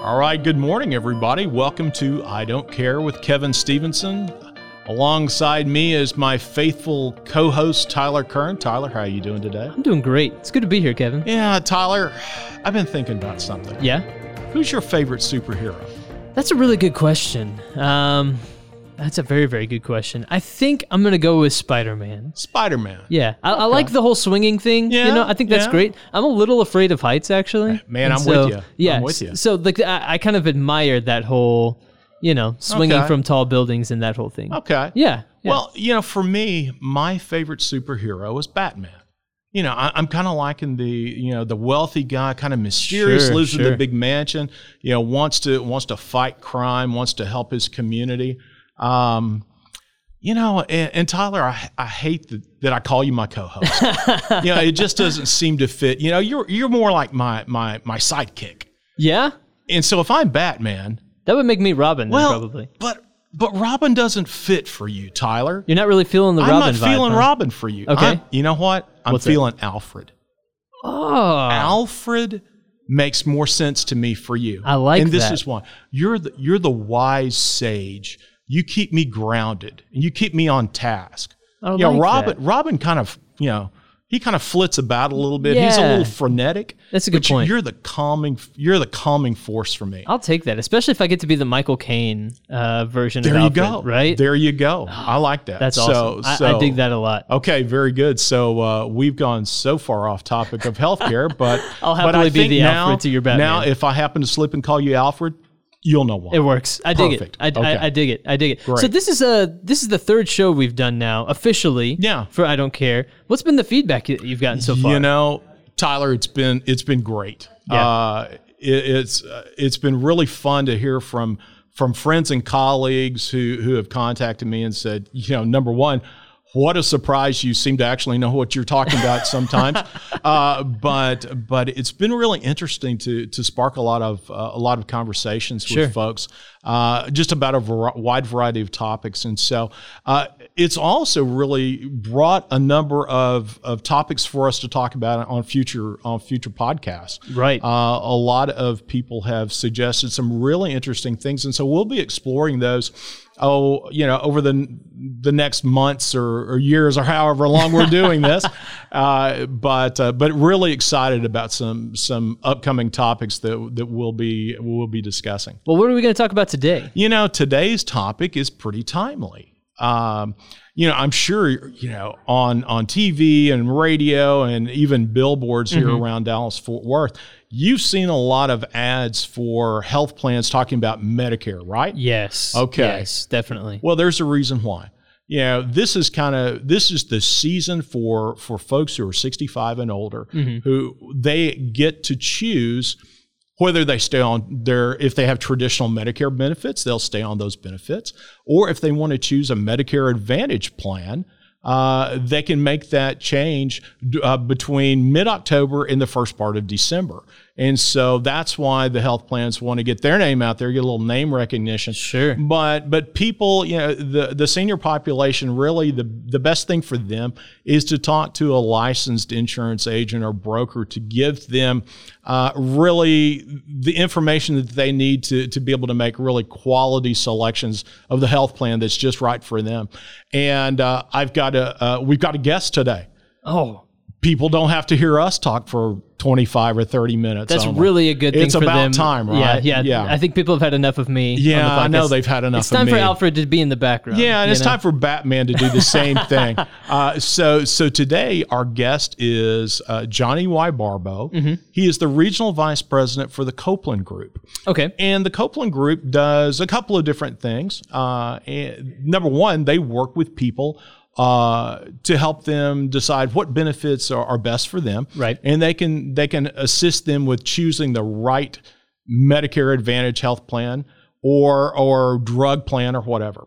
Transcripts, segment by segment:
All right, good morning, everybody. Welcome to I Don't Care with Kevin Stevenson. Alongside me is my faithful co-host Tyler Kern. Tyler, how are you doing today? I'm doing great. It's good to be here, Kevin. Yeah, Tyler, I've been thinking about something. Yeah, Who's your favorite superhero? that's a really good question. Um, that's a very, very good question. I think I'm gonna go with Spider-Man. Spider-Man. Yeah, I, I like the whole swinging thing. Yeah, you know, I think that's yeah. great. I'm a little afraid of heights, actually. Uh, man, And I'm with so- you. I'm Yeah, with you. So like, I, I kind of admire that whole, you know, swinging Okay. from tall buildings and that whole thing. Okay. Yeah. yeah. Well, you know, for me, my favorite superhero is Batman. You know, I, I'm kind of liking the you know the wealthy guy, kind of mysterious, Sure, lives in sure. the big mansion. You know, wants to wants to fight crime, wants to help his community. Um, you know, and, and Tyler, I, I hate that, that I call you my co-host. you know, it just doesn't seem to fit. You know, you're you're more like my my my sidekick. yeah, And so if I'm Batman, that would make me Robin. then, probably. but but Robin doesn't fit for you, Tyler. You're not really feeling the I'm Robin not vibe, feeling huh? Robin for you. Okay. I'm- you know what? I'm What's feeling Alfred. Oh, Alfred makes more sense to me for you. I like And this that. is why. You're the you're the wise sage. You keep me grounded and you keep me on task. I you know, like Robin that. Robin kind of, you know, he kind of flits about a little bit. Yeah. He's a little frenetic. That's a good but point. You're the calming you're the calming force for me. I'll take that, especially if I get to be the Michael Caine uh, version there of you Alfred, go. right? There you go. I like that. That's So- awesome. I, I dig that a lot. Okay, very good. So uh, we've gone so far off topic of healthcare, but I'll but I happily be the now, Alfred to your Batman. Now, if I happen to slip and call you Alfred, you'll know why. It works. I dig Perfect. it. I, Okay. I, I dig it. I dig it. So this is a this is the third show we've done now officially. Yeah. For I don't care. What's been the feedback you've gotten so far? You know, Tyler, it's been it's been great. Yeah. Uh, it, it's uh, it's been really fun to hear from from friends and colleagues who who have contacted me and said, you know, number one. What a surprise! You seem to actually know what you're talking about sometimes, uh, but but it's been really interesting to to spark a lot of uh, a lot of conversations Sure. with folks, uh, just about a wide variety of topics, and so uh, it's also really brought a number of, of topics for us to talk about on future on future podcasts. Right. Uh, a lot of people have suggested some really interesting things, and so we'll be exploring those. Oh, you know, over the the next months or, or years or however long we're doing this, uh, but uh, but really excited about some some upcoming topics that that we'll be we'll be discussing. well, what are we going to talk about today? You know, today's topic is pretty timely. Um, you know, I'm sure you know on on TV and radio and even billboards here around Dallas Fort Worth. You've seen a lot of ads for health plans talking about Medicare, right? Yes. Okay. Yes, definitely. Well, there's a reason why. You know, this is kind of this is the season for for folks who are 65 and older who they get to choose whether they stay on their if they have traditional Medicare benefits, they'll stay on those benefits, or if they want to choose a Medicare Advantage plan, uh, they can make that change uh, between mid October and the first part of December. And so that's why the health plans want to get their name out there, get a little name recognition. Sure. But but people, you know, the the senior population really the the best thing for them is to talk to a licensed insurance agent or broker to give them uh, really the information that they need to to be able to make really quality selections of the health plan that's just right for them. And uh, I've got a uh, we've got a guest today. Oh, People don't have to hear us talk for 25 or 30 minutes. that's only. really a good thing It's about them. time, right? yeah, Yeah. I think people have had enough of me. Yeah, I know they've had enough It's time for. Alfred to be in the background. Yeah, and it's know? time for Batman to do the same thing. Uh, so, so today our guest is uh, Johnny Y'Barbo. Mm-hmm. He is the regional vice president for the Copeland Group, Okay. and the Copeland Group does a couple of different things. Uh, and number one, they work with people. Uh, to help them decide what benefits are, are best for them, Right. And they can they can assist them with choosing the right Medicare Advantage health plan or or drug plan or whatever.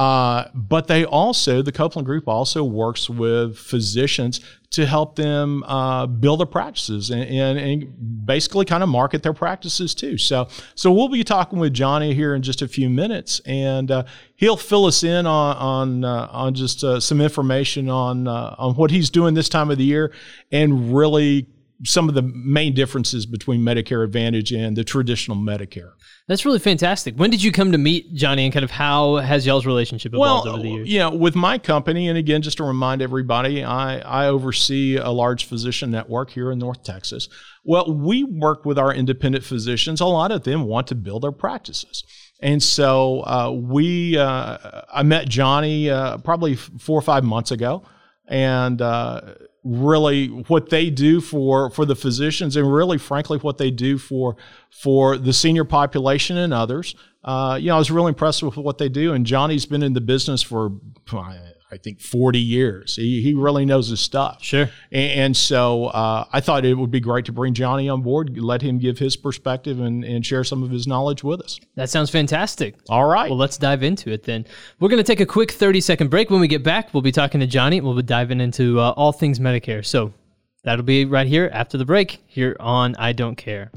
Uh, but they also, the Copeland Group also works with physicians to help them uh, build their practices and, and, and basically kind of market their practices too. So, so we'll be talking with Johnny here in just a few minutes, and uh, he'll fill us in on on uh, on just uh, some information on uh, on what he's doing this time of the year, and really some of the main differences between Medicare Advantage and the traditional Medicare. That's really fantastic. When did you come to meet Johnny, and kind of how has y'all's relationship evolved well, over the years? Yeah, with my company, and again, just to remind everybody, I, I oversee a large physician network here in North Texas. Well, we work with our independent physicians. A lot of them want to build their practices. And so uh, we, uh, I met Johnny uh, probably four or five months ago, and uh, really what they do for for the physicians, and really, frankly, what they do for for the senior population and others. Uh, you know, I was really impressed with what they do. And Johnny's been in the business for I think 40 years. He, he really knows his stuff. Sure. And, and so uh, I thought it would be great to bring Johnny on board, let him give his perspective and, and share some of his knowledge with us. That sounds fantastic. All right. Well, let's dive into it then. We're going to take a quick 30 second break. When we get back, we'll be talking to Johnny. We'll be diving into uh, all things Medicare. So that'll be right here after the break here on I Don't Care.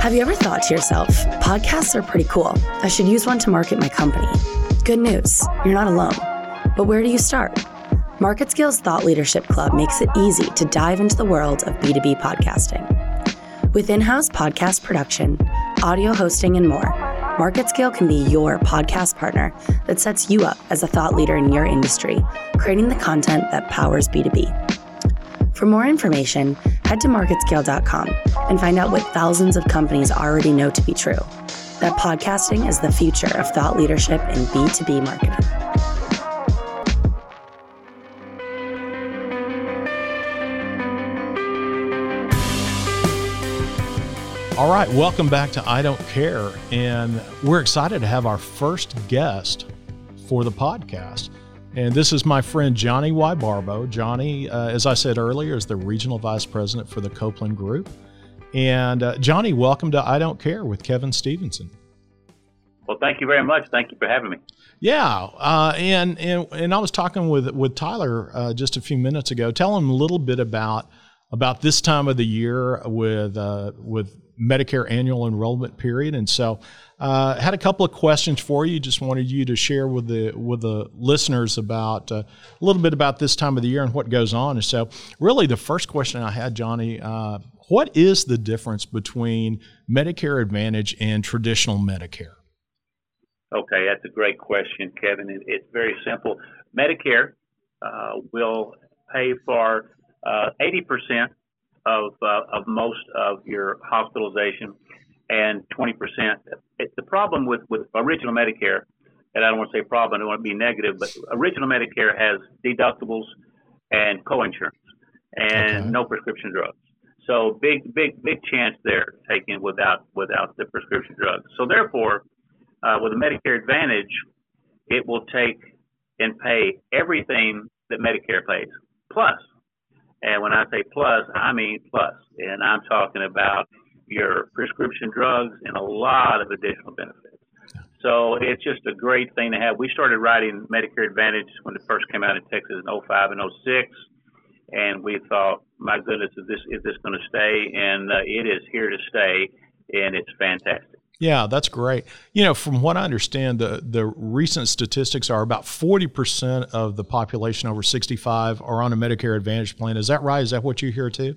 Have you ever thought to yourself, podcasts are pretty cool. I should use one to market my company? Good news, you're not alone. But where do you start? MarketScale's Thought Leadership Club makes it easy to dive into the world of B2B podcasting. With in house podcast production, audio hosting, and more, MarketScale can be your podcast partner that sets you up as a thought leader in your industry, creating the content that powers B2B. For more information, head to marketscale.com and find out what thousands of companies already know to be true that podcasting is the future of thought leadership in B2B marketing. All right, welcome back to I Don't Care. And we're excited to have our first guest for the podcast. And this is my friend Johnny Y'Barbo. Johnny, uh, as I said earlier, is the regional vice president for the Copeland Group. And uh, Johnny, welcome to I Don't Care with Kevin Stevenson. Well, thank you very much. Thank you for having me. Yeah, uh, and, and and I was talking with with Tyler uh, just a few minutes ago. Tell him a little bit about about this time of the year with uh, with Medicare annual enrollment period, and so uh, had a couple of questions for you. Just wanted you to share with the with the listeners about uh, a little bit about this time of the year and what goes on. And so, really, the first question I had, Johnny, uh, what is the difference between Medicare Advantage and traditional Medicare? Okay, that's a great question, Kevin. It's very simple. Medicare uh, will pay for uh, 80% of, uh, of most of your hospitalization and 20%. It's the problem with, with original Medicare, and I don't want to say problem, I don't want to be negative, but original Medicare has deductibles and coinsurance and okay. no prescription drugs. So big, big, big chance there taken without without the prescription drugs. So therefore, uh, with a Medicare Advantage, it will take and pay everything that Medicare pays plus. And when I say plus, I mean plus. And I'm talking about your prescription drugs and a lot of additional benefits. So it's just a great thing to have. We started writing Medicare Advantage when it first came out in Texas in 05 and 06. And we thought, my goodness, is this is this going to stay? And uh, it is here to stay, and it's fantastic. Yeah, that's great. You know, from what I understand, the, the recent statistics are about 40% of the population over 65 are on a Medicare Advantage plan. Is that right? Is that what you hear too?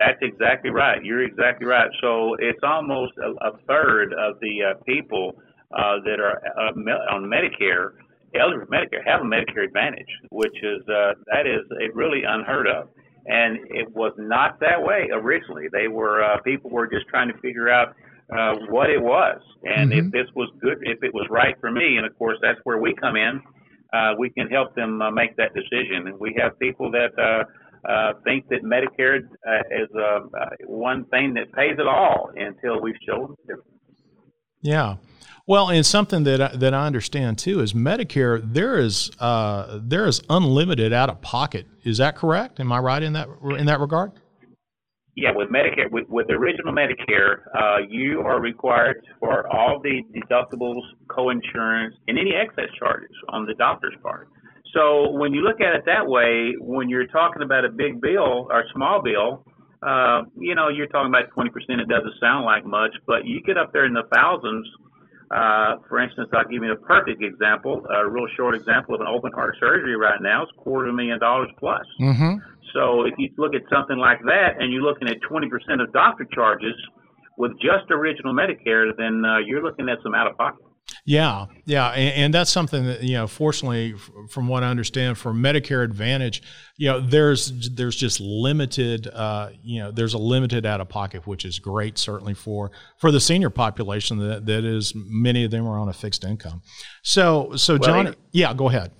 That's exactly right. You're exactly right. So it's almost a, a third of the uh, people uh, that are uh, on Medicare, eligible for Medicare, have a Medicare Advantage, which is uh, that is really unheard of. And it was not that way originally. They were uh, people were just trying to figure out uh, what it was, and mm-hmm. if this was good, if it was right for me, and of course that's where we come in. Uh, we can help them uh, make that decision, and we have people that uh, uh, think that Medicare uh, is uh, uh, one thing that pays it all until we show them different. Yeah. Well, and something that I, that I understand too is Medicare. There is uh, there is unlimited out of pocket. Is that correct? Am I right in that in that regard? Yeah, with Medicare, with, with original Medicare, uh, you are required for all the deductibles, co-insurance, and any excess charges on the doctor's part. So when you look at it that way, when you're talking about a big bill or small bill, uh, you know, you're talking about 20%. It doesn't sound like much, but you get up there in the thousands Uh, for instance, I'll give you a perfect example, a real short example of an open heart surgery right now is quarter of a million dollars plus. Mm-hmm. So if you look at something like that and you're looking at 20% of doctor charges with just original Medicare, then uh, you're looking at some out of pocket. Yeah, yeah, and, and, that's something that you know. Fortunately, from what I understand, for Medicare Advantage, you know, there's there's just limited, uh, you know, there's a limited out of pocket, which is great, certainly for for the senior population that that is many of them are on a fixed income. So, so well, John, yeah, go ahead.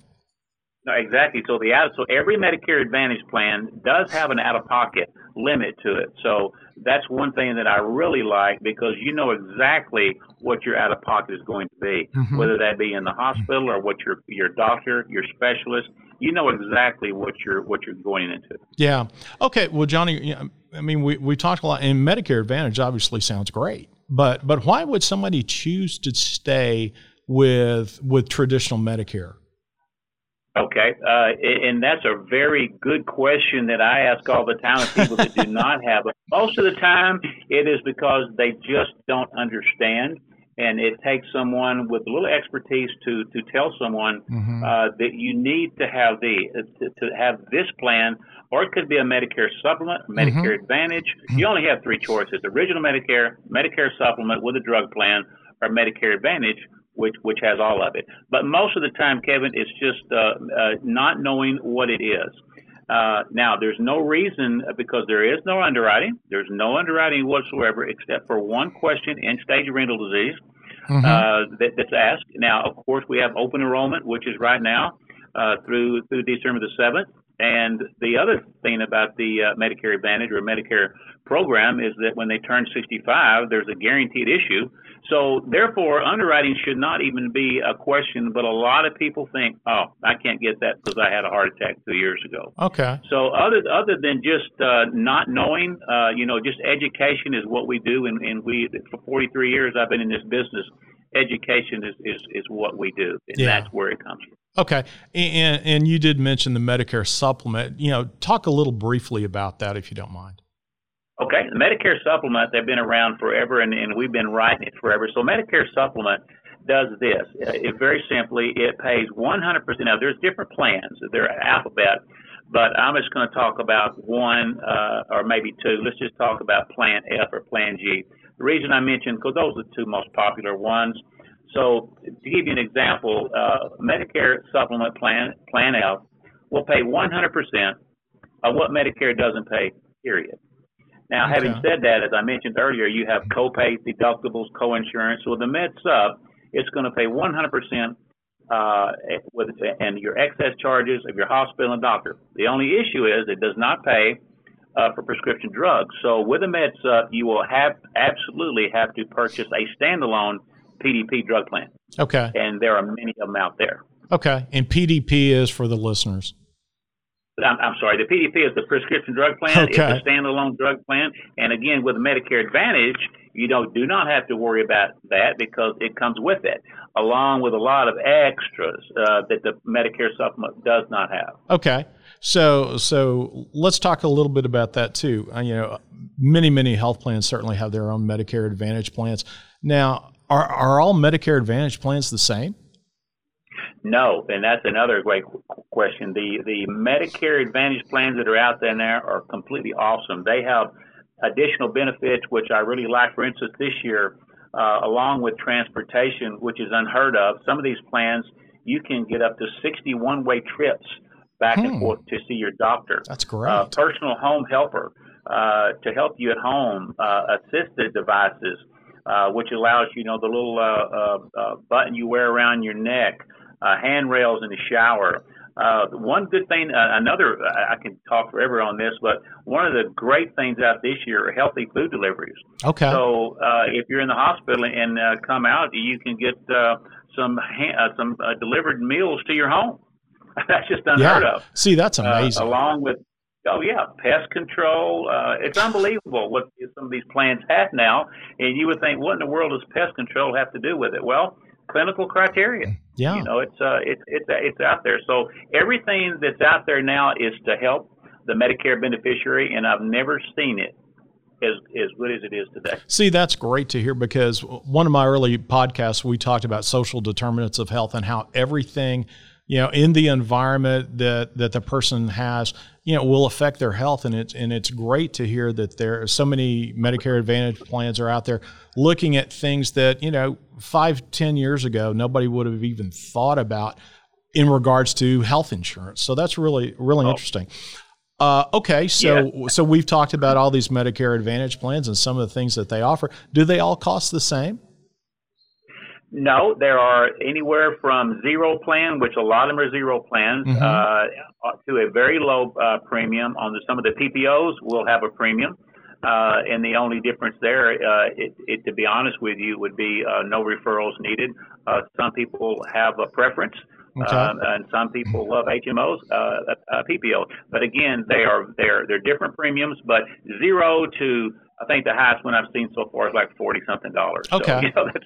No, exactly. So the out, so every Medicare Advantage plan does have an out of pocket limit to it. So that's one thing that I really like because you know exactly what your out of pocket is going to be, mm-hmm. whether that be in the hospital or what your your doctor, your specialist. You know exactly what you're what you're going into. Yeah. Okay. Well, Johnny, I mean, we we talked a lot, and Medicare Advantage obviously sounds great, but but why would somebody choose to stay with with traditional Medicare? Okay, uh, and that's a very good question that I ask all the time of people that do not have it. Most of the time, it is because they just don't understand, and it takes someone with a little expertise to to tell someone mm-hmm. uh, that you need to have the to, to, have this plan, or it could be a Medicare supplement, Medicare mm-hmm. Advantage. Mm-hmm. You only have three choices: original Medicare, Medicare supplement with a drug plan, or Medicare Advantage which which has all of it. But most of the time, Kevin, it's just uh, uh, not knowing what it is. Uh, now, there's no reason because there is no underwriting. There's no underwriting whatsoever except for one question: end stage renal disease mm-hmm. uh, that, that's asked. Now, of course, we have open enrollment, which is right now uh, through through December the seventh. And the other thing about the uh, Medicare Advantage or Medicare program is that when they turn 65, there's a guaranteed issue so therefore, underwriting should not even be a question. But a lot of people think, "Oh, I can't get that because I had a heart attack two years ago." Okay. So other other than just uh, not knowing, uh, you know, just education is what we do, and, and we for 43 years I've been in this business. Education is is, is what we do, and yeah. that's where it comes from. Okay, and and you did mention the Medicare supplement. You know, talk a little briefly about that if you don't mind. Okay, the Medicare supplement, they've been around forever and, and we've been writing it forever. So Medicare supplement does this. It very simply, it pays 100%. Now, there's different plans. They're alphabet, but I'm just going to talk about one uh, or maybe two. Let's just talk about Plan F or Plan G. The reason I mentioned, because those are the two most popular ones. So to give you an example, uh, Medicare supplement plan, Plan F, will pay 100% of what Medicare doesn't pay, period. Now, having said that, as I mentioned earlier, you have co-pays, deductibles, co-insurance. So the Med Sup, it's going to pay 100% uh, with and your excess charges of your hospital and doctor. The only issue is it does not pay uh, for prescription drugs. So with a Med Sup, you will have absolutely have to purchase a standalone PDP drug plan. Okay. And there are many of them out there. Okay. And PDP is for the listeners. I'm, I'm, sorry, the PDP is the prescription drug plan. Okay. It's a standalone drug plan. And again, with Medicare Advantage, you know, do not have to worry about that because it comes with it, along with a lot of extras uh, that the Medicare supplement does not have. Okay. So, so let's talk a little bit about that too. Uh, you know, many, many health plans certainly have their own Medicare Advantage plans. Now, are, are all Medicare Advantage plans the same? No, and that's another great question. The the Medicare Advantage plans that are out there now are completely awesome. They have additional benefits, which I really like. For instance, this year, uh, along with transportation, which is unheard of, some of these plans you can get up to 61 way trips back hmm. and forth to see your doctor. That's great. Uh, personal home helper uh, to help you at home, uh, assisted devices, uh, which allows you know the little uh, uh, button you wear around your neck uh, handrails in the shower. Uh, one good thing, uh, another, I can talk forever on this, but one of the great things out this year are healthy food deliveries. Okay. So uh, if you're in the hospital and uh, come out, you can get uh, some ha- uh, some uh, delivered meals to your home. that's just unheard yeah. of. See, that's amazing. Uh, along with Oh yeah, pest control. Uh, it's unbelievable what some of these plans have now, and you would think, what in the world does pest control have to do with it? Well, clinical criteria. Yeah. You know, it's uh, it's it's it's out there. So everything that's out there now is to help the Medicare beneficiary, and I've never seen it as, as good as it is today. See, that's great to hear because one of my early podcasts, we talked about social determinants of health and how everything, you know, in the environment that, that the person has, you know, will affect their health. And it's, and it's great to hear that there are so many Medicare Advantage plans are out there looking at things that, you know, five, ten years ago, nobody would have even thought about in regards to health insurance. So that's really, really oh. interesting. Uh, okay, so yeah. so we've talked about all these Medicare Advantage plans and some of the things that they offer. Do they all cost the same? No, there are anywhere from zero plan, which a lot of them are zero plans, mm-hmm. uh, to a very low uh, premium. On the, some of the PPOs, will have a premium. Uh, and the only difference there, uh, it, it, to be honest with you, would be uh, no referrals needed. Uh, some people have a preference Okay. Um, and some people love HMOs, uh, uh, PPO. But again, they are they're they're different premiums, but zero to I think the highest one I've seen so far is like forty something dollars. Okay, so, you know, that's,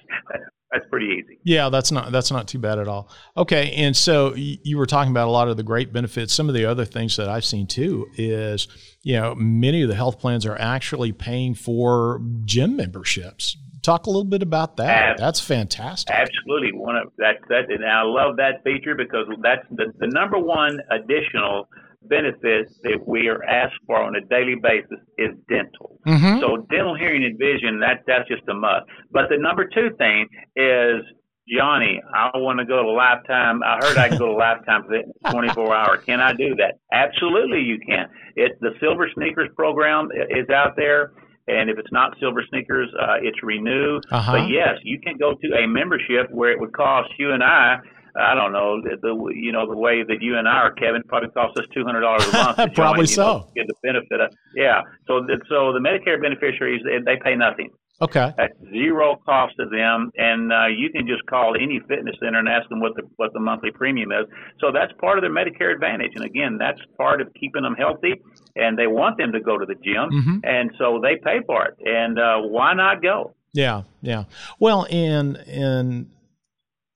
that's pretty easy. Yeah, that's not that's not too bad at all. Okay, and so you were talking about a lot of the great benefits. Some of the other things that I've seen too is you know many of the health plans are actually paying for gym memberships talk a little bit about that. that's fantastic. Absolutely, one of that. That and I love that feature because that's the, the number one additional benefit that we are asked for on a daily basis is dental. Mm-hmm. So dental, hearing, and vision that that's just a must. But the number two thing is Johnny, I want to go to Lifetime. I heard I can go to Lifetime for 24 hour. Can I do that? Absolutely, you can. It the Silver Sneakers program is out there. And if it's not Silver Sneakers, uh, it's Renew. Uh-huh. But yes, you can go to a membership where it would cost you and I I don't know the, you know the way that you and I are, Kevin, probably costs us two hundred dollars a month. probably join, so. Know, get the benefit of yeah. So so the Medicare beneficiaries they, they pay nothing. Okay. At zero cost to them, and uh, you can just call any fitness center and ask them what the what the monthly premium is. So that's part of their Medicare Advantage, and again, that's part of keeping them healthy. And they want them to go to the gym, mm-hmm. and so they pay for it. And uh, why not go? Yeah, yeah. Well, and and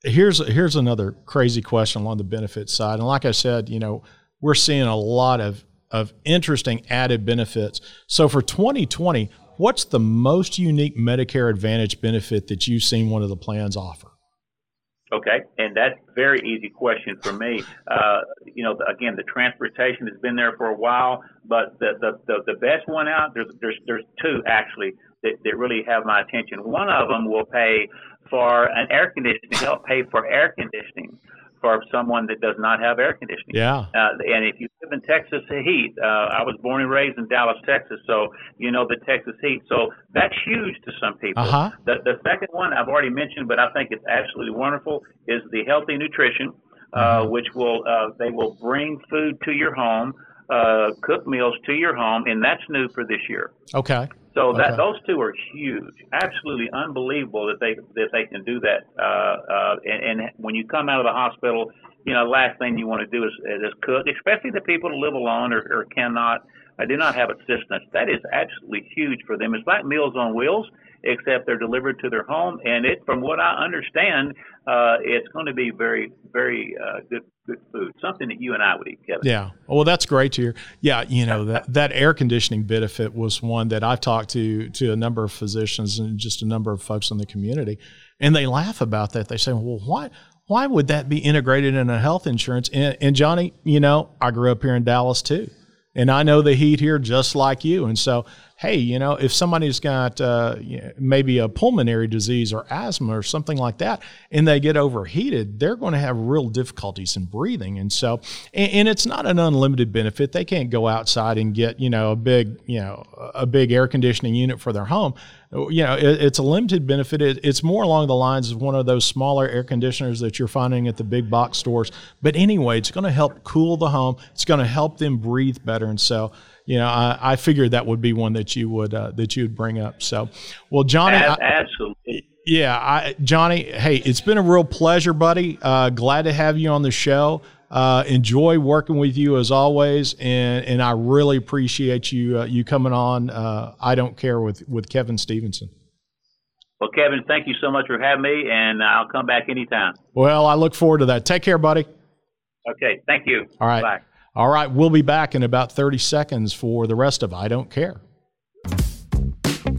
here's here's another crazy question along the benefit side. And like I said, you know, we're seeing a lot of of interesting added benefits. So for 2020, what's the most unique Medicare Advantage benefit that you've seen one of the plans offer? Okay, and that's a very easy question for me. Uh, you know, again, the transportation has been there for a while, but the the, the, the best one out there's there's there's two actually that, that really have my attention. One of them will pay for an air conditioning, help pay for air conditioning for someone that does not have air conditioning. Yeah. Uh, and if you live in Texas heat, uh, I was born and raised in Dallas, Texas, so you know the Texas heat. So that's huge to some people. Uh-huh. The, the second one I've already mentioned, but I think it's absolutely wonderful, is the healthy nutrition, uh, mm-hmm. which will uh, they will bring food to your home, uh, cook meals to your home, and that's new for this year. Okay. So that okay. those two are huge, absolutely unbelievable that they that they can do that. Uh, uh, and, and when you come out of the hospital, you know, last thing you want to do is, is cook, especially the people who live alone or, or cannot, or do not have assistance. That is absolutely huge for them. It's like Meals on Wheels, except they're delivered to their home, and it, from what I understand, uh, it's going to be very, very uh, good good food, something that you and I would eat, Kevin. Yeah. Oh, well, that's great to hear. Yeah, you know that that air conditioning benefit was one that I've talked to to a number of physicians and just a number of folks in the community, and they laugh about that. They say, "Well, why?" Why would that be integrated in a health insurance? And, and Johnny, you know, I grew up here in Dallas too and I know the heat here just like you. And so hey, you know, if somebody's got uh, maybe a pulmonary disease or asthma or something like that, and they get overheated, they're going to have real difficulties in breathing. And so, and, and, it's not an unlimited benefit. They can't go outside and get, you know, a big, you know, a big air conditioning unit for their home. You know, it, it's a limited benefit. It, it's more along the lines of one of those smaller air conditioners that you're finding at the big box stores. But anyway, it's going to help cool the home. It's going to help them breathe better. And so, you know, I, I figured that would be one that you would uh, that you would bring up. So, well, Johnny, absolutely. I, yeah, I, Johnny. Hey, it's been a real pleasure, buddy. Uh, glad to have you on the show. Uh, enjoy working with you as always, and and I really appreciate you uh, you coming on. Uh, I don't care with with Kevin Stevenson. Well, Kevin, thank you so much for having me, and I'll come back anytime. Well, I look forward to that. Take care, buddy. Okay, thank you. All right. Bye. All right, we'll be back in about 30 seconds for the rest of I Don't Care.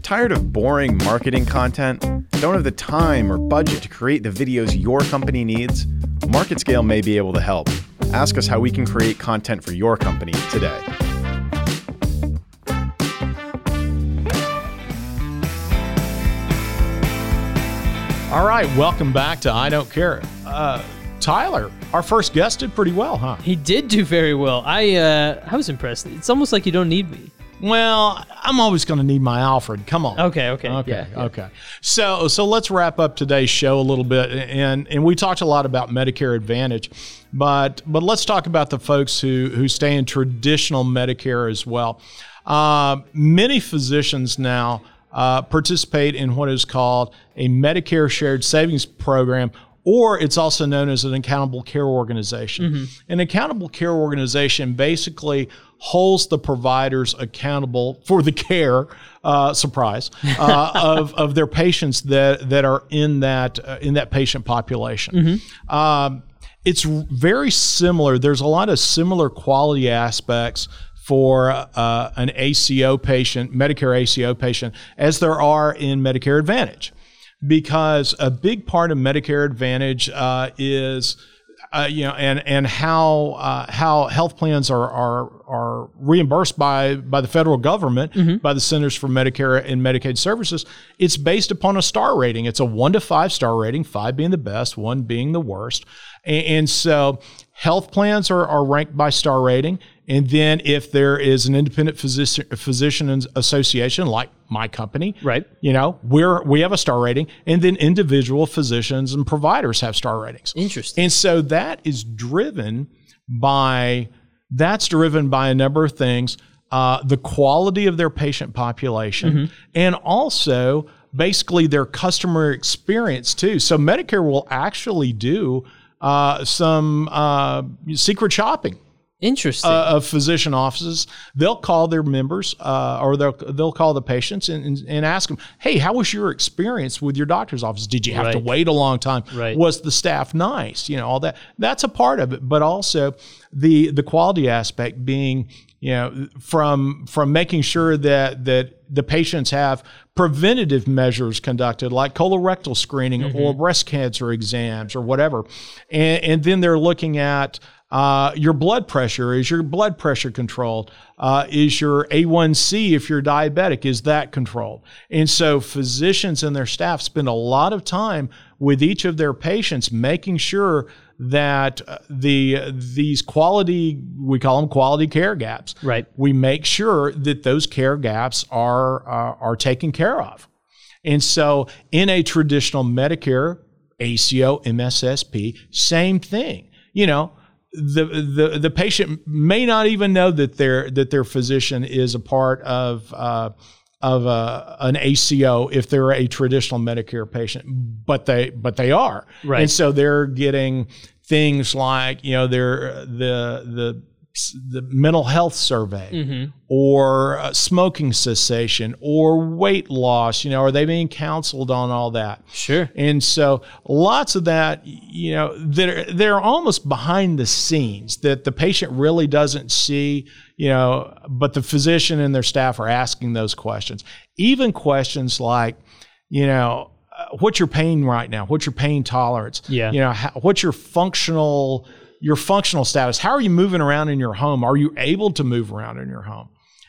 Tired of boring marketing content? Don't have the time or budget to create the videos your company needs? MarketScale may be able to help. Ask us how we can create content for your company today. All right, welcome back to I Don't Care. Uh, Tyler, our first guest did pretty well, huh? He did do very well. I uh, I was impressed. It's almost like you don't need me. Well, I'm always going to need my Alfred. Come on. Okay, okay, Okay. yeah, yeah. Okay. So so let's wrap up today's show a little bit, and and we talked a lot about Medicare Advantage, but but let's talk about the folks who who stay in traditional Medicare as well. Uh, many physicians now uh, participate in what is called a Medicare Shared Savings Program. Or it's also known as an accountable care organization. An accountable care organization basically holds the providers accountable for the care, uh, surprise, uh, of, of their patients that, that are in that uh, in that patient population. Um, it's very similar. There's a lot of similar quality aspects for uh, an ACO patient, Medicare ACO patient, as there are in Medicare Advantage, because a big part of Medicare Advantage uh, is. Uh, you know, and and how uh, how health plans are are are reimbursed by by the federal government by the Centers for Medicare and Medicaid Services. It's based upon a star rating. It's a one to five star rating, five being the best, one being the worst, and, and so health plans are, are ranked by star rating. And then if there is an independent physician physician association like my company, Right. You know, we're we have a star rating, and then individual physicians and providers have star ratings. Interesting. And so that is driven by that's driven by a number of things. Uh, the quality of their patient population, and also basically their customer experience too. So Medicare will actually do uh, some uh, secret shopping Interesting. uh, of physician offices. They'll call their members uh, or they'll they'll call the patients and, and, and ask them, "Hey, how was your experience with your doctor's office? Did you have to wait a long time? Right. Was the staff nice? You know, all that. That's a part of it, but also the the quality aspect being, you know, from from making sure that that the patients have preventative measures conducted like colorectal screening or breast cancer exams or whatever. And, and then they're looking at uh, your blood pressure. Is your blood pressure controlled? Uh, is your a1c if you're diabetic is that controlled? And so physicians and their staff spend a lot of time with each of their patients making sure that uh, the these quality we call them quality care gaps. Right. we make sure that those care gaps are uh, are taken care of. And so in a traditional medicare ACO MSSP same thing. You know the, the the patient may not even know that their that their physician is a part of uh, of uh, a, an ACO if they're a traditional Medicare patient, but they but they are, Right. And so they're getting things like you know they're the the the mental health survey or uh, smoking cessation or weight loss you know are they being counseled on all that Sure. and so lots of that, you know, they're, they're almost behind the scenes that the patient really doesn't see, you know, but the physician and their staff are asking those questions. Even questions like, you know, uh, what's your pain right now? What's your pain tolerance? Yeah. You know, how, what's your functional your functional status? How are you moving around in your home? Are you able to move around in your home?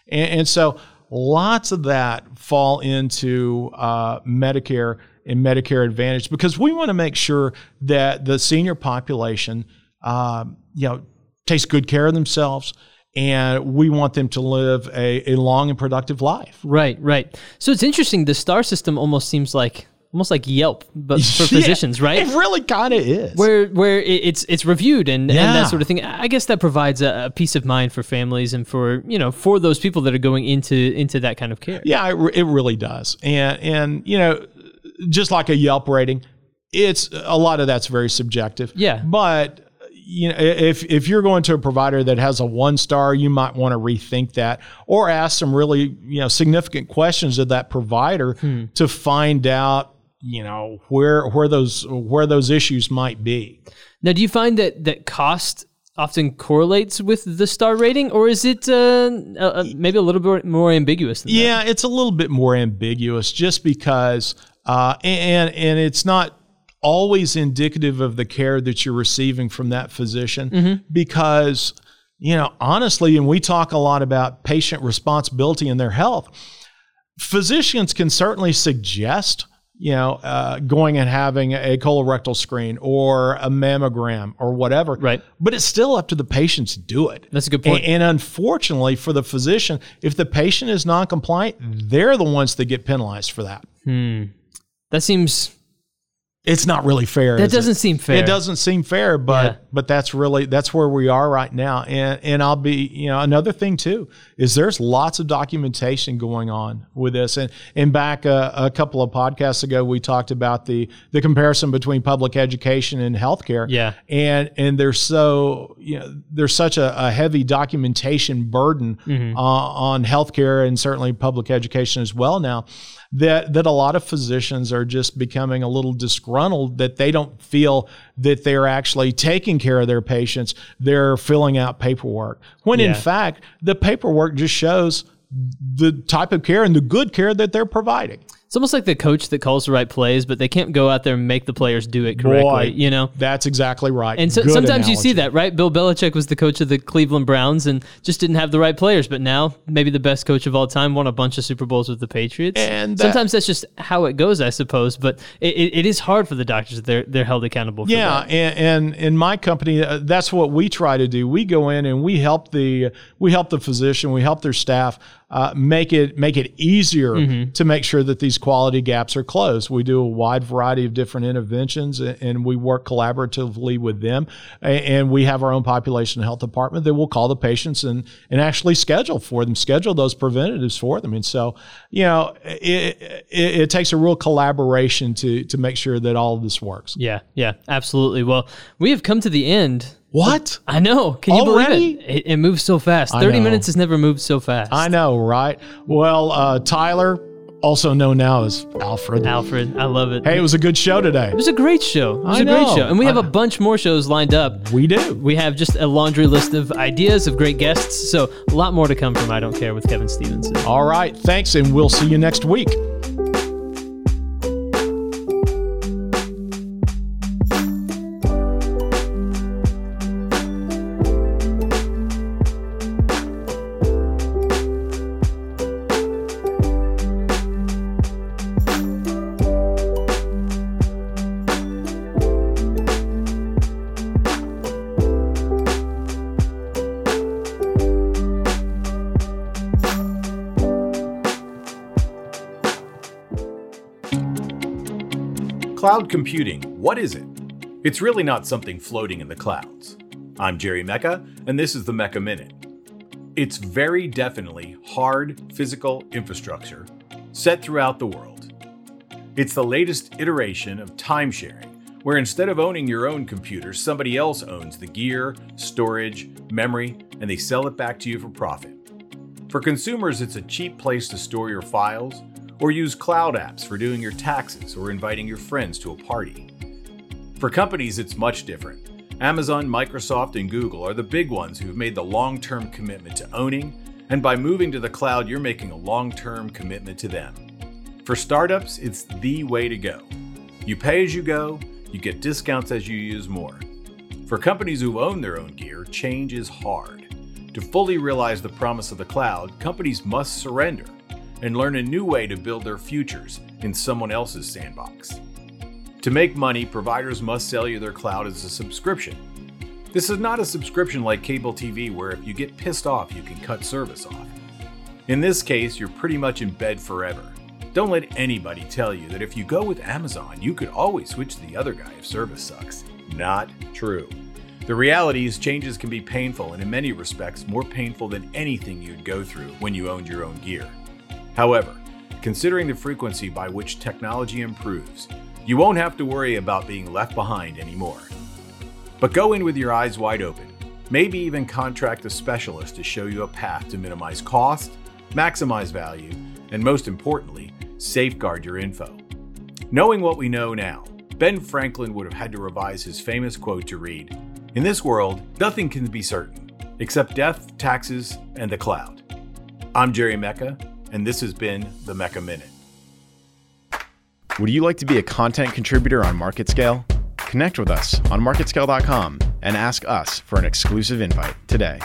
And, and so lots of that fall into uh, Medicare and Medicare Advantage because we want to make sure that the senior population, um, you know, takes good care of themselves, and we want them to live a, a long and productive life. Right, right. So it's interesting. The star system almost seems like almost like Yelp, but for physicians, right? It really kind of is. where where it's it's reviewed and, and that sort of thing. I guess that provides a, a peace of mind for families and for you know for those people that are going into into that kind of care. Yeah, it, it really does. And and you know, just like a Yelp rating, it's a lot of that's very subjective. Yeah. But you know, if if you're going to a provider that has a one star, you might want to rethink that or ask some really you know significant questions of that provider hmm. to find out you know where where those where those issues might be. Now, do you find that that cost often correlates with the star rating, or is it uh, uh, maybe a little bit more ambiguous? Than yeah, that? it's a little bit more ambiguous, just because, uh, and and it's not always indicative of the care that you're receiving from that physician, mm-hmm. because you know honestly, and we talk a lot about patient responsibility in their health. Physicians can certainly suggest you know, uh, going and having a colorectal screen or a mammogram or whatever. Right. But it's still up to the patient to do it. That's a good point. And, and unfortunately for the physician, if the patient is non-compliant, they're the ones that get penalized for that. Hmm. That seems it's not really fair. That doesn't it? seem fair. It doesn't seem fair, but yeah. but that's really that's where we are right now. And and I'll be you know another thing too is there's lots of documentation going on with this. And and back a, a couple of podcasts ago we talked about the the comparison between public education and healthcare. Yeah. And and there's so you know there's such a, a heavy documentation burden mm-hmm. uh, on healthcare and certainly public education as well now that that a lot of physicians are just becoming a little disgruntled that they don't feel that they're actually taking care of their patients. They're filling out paperwork. When yeah. in fact, the paperwork just shows the type of care and the good care that they're providing. It's almost like the coach that calls the right plays, but they can't go out there and make the players do it correctly. Boy, you know, that's exactly right. And so, sometimes analogy. you see that, right? Bill Belichick was the coach of the Cleveland Browns and just didn't have the right players, but now maybe the best coach of all time won a bunch of Super Bowls with the Patriots. And that, sometimes that's just how it goes, I suppose. But it, it, it is hard for the doctors; they're they're held accountable. for Yeah, and, and in my company, uh, that's what we try to do. We go in and we help the we help the physician, we help their staff uh, make it make it easier mm-hmm. to make sure that these quality gaps are closed. We do a wide variety of different interventions, and we work collaboratively with them. And we have our own population health department that will call the patients and and actually schedule for them, schedule those preventatives for them. And so, you know, it, it, it takes a real collaboration to to make sure that all of this works. Yeah, yeah, absolutely. Well, we have come to the end what? I know. Can you Already? believe it? it? It moves so fast. 30 minutes has never moved so fast. I know, right? Well, uh, Tyler, also known now as Alfred. Alfred, I love it. Hey, it was a good show today. It was a great show. It was I a know. great show. And we have a bunch more shows lined up. We do. We have just a laundry list of ideas of great guests. So a lot more to come from I Don't Care with Kevin Stevenson. All right. Thanks, and we'll see you next week. Computing, what is it? It's really not something floating in the clouds. I'm Jerry Mecca, and this is the Mecca Minute. It's very definitely hard physical infrastructure set throughout the world. It's the latest iteration of time sharing, where instead of owning your own computer, somebody else owns the gear, storage, memory, and they sell it back to you for profit. For consumers, it's a cheap place to store your files or use cloud apps for doing your taxes or inviting your friends to a party. For companies, it's much different. Amazon, Microsoft, and Google are the big ones who've made the long term commitment to owning, and by moving to the cloud, you're making a long term commitment to them. For startups, it's the way to go. You pay as you go, you get discounts as you use more. For companies who own their own gear, change is hard. To fully realize the promise of the cloud, companies must surrender and learn a new way to build their futures in someone else's sandbox. To make money, providers must sell you their cloud as a subscription. This is not a subscription like cable TV where if you get pissed off, you can cut service off. In this case, you're pretty much in bed forever. Don't let anybody tell you that if you go with Amazon, you could always switch to the other guy if service sucks. Not true. The reality is, changes can be painful and, in many respects, more painful than anything you'd go through when you owned your own gear. However, considering the frequency by which technology improves, you won't have to worry about being left behind anymore. But go in with your eyes wide open. Maybe even contract a specialist to show you a path to minimize cost, maximize value, and most importantly, safeguard your info. Knowing what we know now, Ben Franklin would have had to revise his famous quote to read In this world, nothing can be certain except death, taxes, and the cloud. I'm Jerry Mecca, and this has been the Mecca Minute. Would you like to be a content contributor on MarketScale? Connect with us on marketscale.com and ask us for an exclusive invite today.